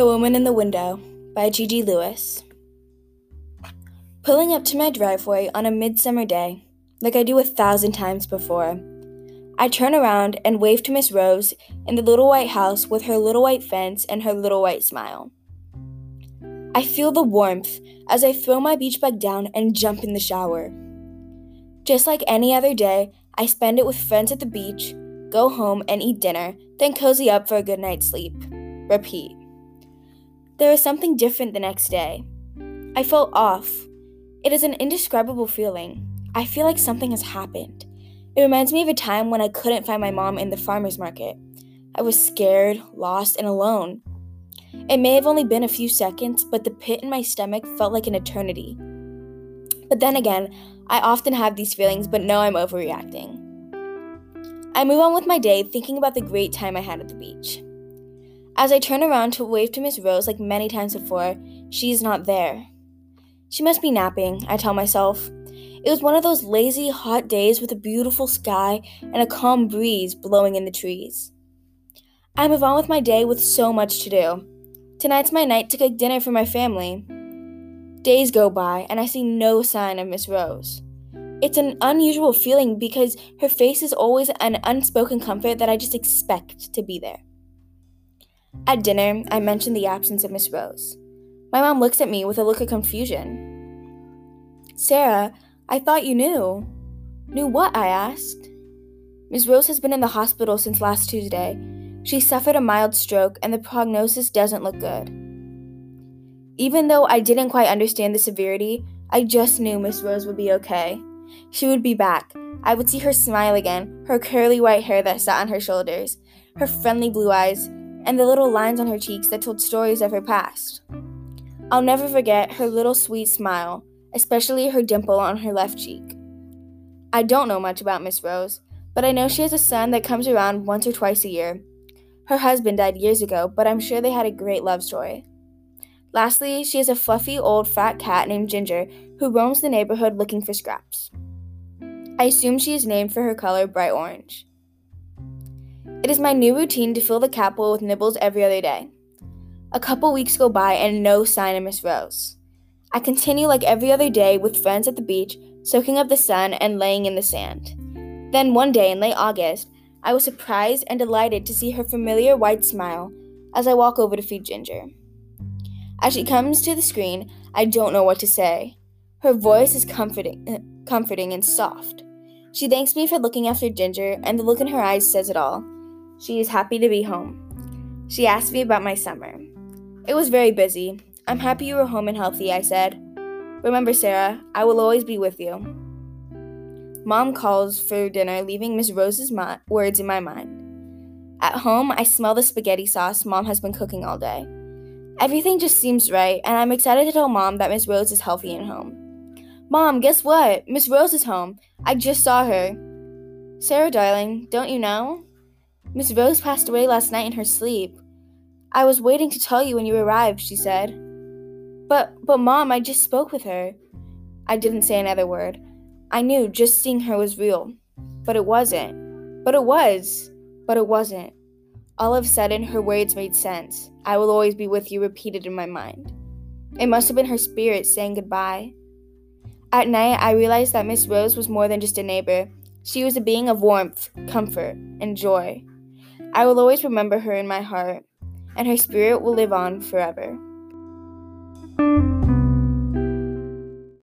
The Woman in the Window by Gigi Lewis. Pulling up to my driveway on a midsummer day, like I do a thousand times before, I turn around and wave to Miss Rose in the little white house with her little white fence and her little white smile. I feel the warmth as I throw my beach bag down and jump in the shower. Just like any other day, I spend it with friends at the beach, go home and eat dinner, then cozy up for a good night's sleep. Repeat. There is something different the next day. I felt off. It is an indescribable feeling. I feel like something has happened. It reminds me of a time when I couldn't find my mom in the farmer's market. I was scared, lost, and alone. It may have only been a few seconds, but the pit in my stomach felt like an eternity. But then again, I often have these feelings but know I'm overreacting. I move on with my day thinking about the great time I had at the beach. As I turn around to wave to Miss Rose like many times before, she is not there. She must be napping, I tell myself. It was one of those lazy, hot days with a beautiful sky and a calm breeze blowing in the trees. I move on with my day with so much to do. Tonight's my night to cook dinner for my family. Days go by, and I see no sign of Miss Rose. It's an unusual feeling because her face is always an unspoken comfort that I just expect to be there. At dinner, I mention the absence of Miss Rose. My mom looks at me with a look of confusion. Sarah, I thought you knew. Knew what? I asked. Miss Rose has been in the hospital since last Tuesday. She suffered a mild stroke, and the prognosis doesn't look good. Even though I didn't quite understand the severity, I just knew Miss Rose would be okay. She would be back. I would see her smile again, her curly white hair that sat on her shoulders, her friendly blue eyes, and the little lines on her cheeks that told stories of her past. I'll never forget her little sweet smile, especially her dimple on her left cheek. I don't know much about Miss Rose, but I know she has a son that comes around once or twice a year. Her husband died years ago, but I'm sure they had a great love story. Lastly, she has a fluffy old fat cat named Ginger who roams the neighborhood looking for scraps. I assume she is named for her color bright orange. It is my new routine to fill the bowl with nibbles every other day. A couple weeks go by and no sign of Miss Rose. I continue like every other day with friends at the beach, soaking up the sun and laying in the sand. Then one day in late August, I was surprised and delighted to see her familiar white smile as I walk over to feed Ginger. As she comes to the screen, I don't know what to say. Her voice is comforting, comforting and soft. She thanks me for looking after Ginger, and the look in her eyes says it all. She is happy to be home. She asked me about my summer. It was very busy, I'm happy you were home and healthy, I said. Remember, Sarah, I will always be with you. Mom calls for dinner, leaving Miss Rose's words in my mind. At home, I smell the spaghetti sauce Mom has been cooking all day. Everything just seems right, and I'm excited to tell Mom that Miss Rose is healthy and home. Mom, guess what? Miss Rose is home. I just saw her. Sarah, darling, don't you know? Miss Rose passed away last night in her sleep. I was waiting to tell you when you arrived, she said. But, but, Mom, I just spoke with her. I didn't say another word. I knew just seeing her was real. But it wasn't. But it was. But it wasn't. All of a sudden, her words made sense. I will always be with you repeated in my mind. It must have been her spirit saying goodbye. At night, I realized that Miss Rose was more than just a neighbor. She was a being of warmth, comfort, and joy. I will always remember her in my heart, and her spirit will live on forever.